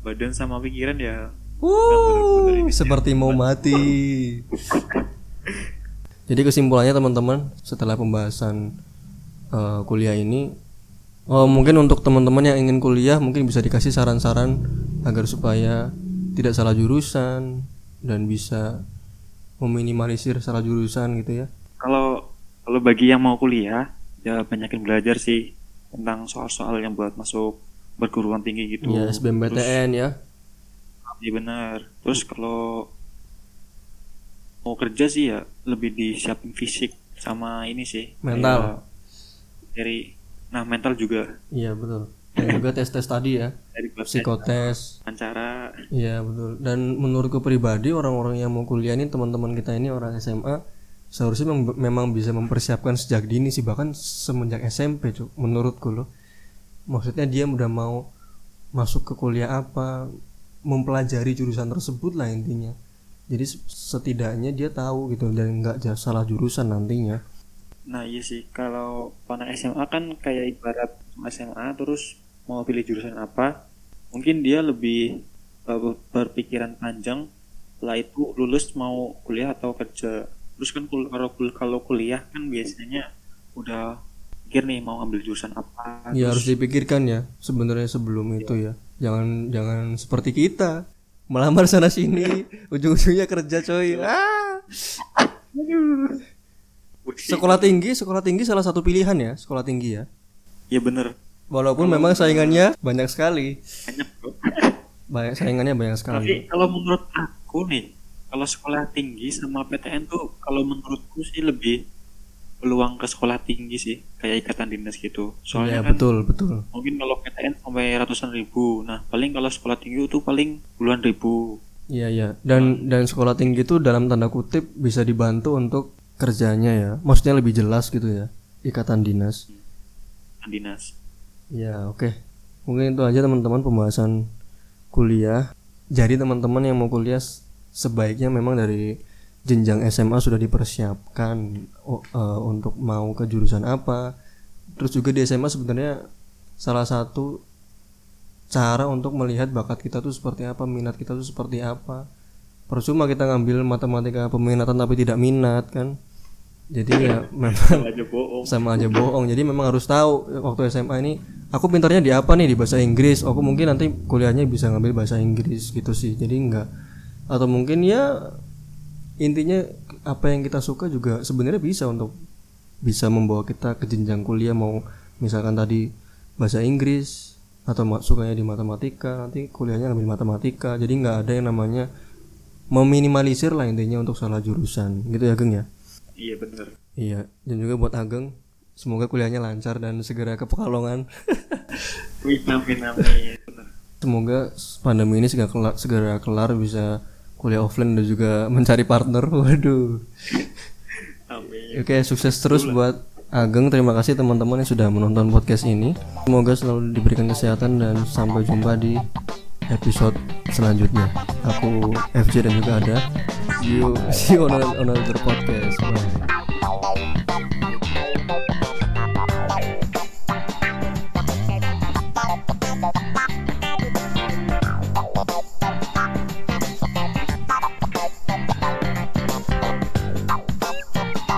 badan sama pikiran ya Wuh, seperti mau mati. Jadi kesimpulannya teman-teman setelah pembahasan eh, kuliah ini, oh, mungkin untuk teman-teman yang ingin kuliah mungkin bisa dikasih saran-saran agar supaya tidak salah jurusan dan bisa meminimalisir salah jurusan gitu ya. kalau kalau bagi yang mau kuliah ya banyakin belajar sih tentang soal-soal yang buat masuk perguruan tinggi gitu. Ya SBMPTN ya. Iya benar. Terus kalau mau kerja sih ya lebih disiapin fisik sama ini sih. Mental. Kayak Dari nah mental juga Iya betul. Dan juga tes-tes tadi ya, dari psikotes. wawancara. Iya betul. Dan menurutku pribadi orang-orang yang mau kuliah ini teman-teman kita ini orang SMA seharusnya mem- memang bisa mempersiapkan sejak dini sih bahkan semenjak SMP cuk menurutku loh. Maksudnya dia udah mau masuk ke kuliah apa, mempelajari jurusan tersebut lah intinya. Jadi se- setidaknya dia tahu gitu dan nggak salah jurusan nantinya. Nah iya sih kalau anak SMA kan kayak ibarat SMA terus mau pilih jurusan apa, mungkin dia lebih uh, berpikiran panjang. Setelah itu lulus mau kuliah atau kerja. terus kan kalau kuliah kan biasanya udah pikir nih mau ambil jurusan apa ya harus dipikirkan ya sebenarnya sebelum itu ya. Jangan jangan seperti kita. Melamar sana sini ujung-ujungnya kerja coy. Ah. Wih, sekolah tinggi sekolah tinggi salah satu pilihan ya sekolah tinggi ya. Ya bener. Walaupun memang saingannya banyak sekali. banyak bro. Banyak saingannya banyak tapi sekali kalau menurut aku nih kalau sekolah tinggi sama PTN tuh kalau menurutku sih lebih peluang ke sekolah tinggi sih kayak ikatan dinas gitu. Ya soalnya kan betul betul. mungkin kalau PTN sampai ratusan ribu. Nah paling kalau sekolah tinggi itu paling puluhan ribu. Iya iya. Dan dan sekolah tinggi itu dalam tanda kutip bisa dibantu untuk kerjanya ya. Maksudnya lebih jelas gitu ya ikatan dinas. Ikatan dinas. Ya oke. Mungkin itu aja teman-teman pembahasan kuliah. Jadi teman-teman yang mau kuliah sebaiknya memang dari jenjang SMA sudah dipersiapkan eh, untuk mau ke jurusan apa. Terus juga di SMA sebenarnya salah satu cara untuk melihat bakat kita tuh seperti apa minat kita tuh seperti apa. Percuma kita ngambil matematika peminatan tapi tidak minat kan? Jadi ya memang aja bohong. sama aja bohong. Jadi memang harus tahu waktu SMA ini aku pintarnya di apa nih? Di bahasa Inggris. Aku mungkin nanti kuliahnya bisa ngambil bahasa Inggris gitu sih. Jadi enggak. Atau mungkin ya intinya apa yang kita suka juga sebenarnya bisa untuk bisa membawa kita ke jenjang kuliah. Mau misalkan tadi bahasa Inggris atau sukanya di matematika nanti kuliahnya ngambil matematika. Jadi nggak ada yang namanya meminimalisir lah intinya untuk salah jurusan. Gitu ya Geng ya? Iya bener Iya, dan juga buat Ageng, semoga kuliahnya lancar dan segera ke Pekalongan. amin amin. Bener semoga pandemi ini segera kelar, segera kelar bisa kuliah offline dan juga mencari partner. Waduh. amin Oke, sukses terus buat Ageng. Terima kasih teman-teman yang sudah menonton podcast ini. Semoga selalu diberikan kesehatan dan sampai jumpa di episode selanjutnya. Aku FJ dan juga ada. See you, see you on, on another podcast. Bye.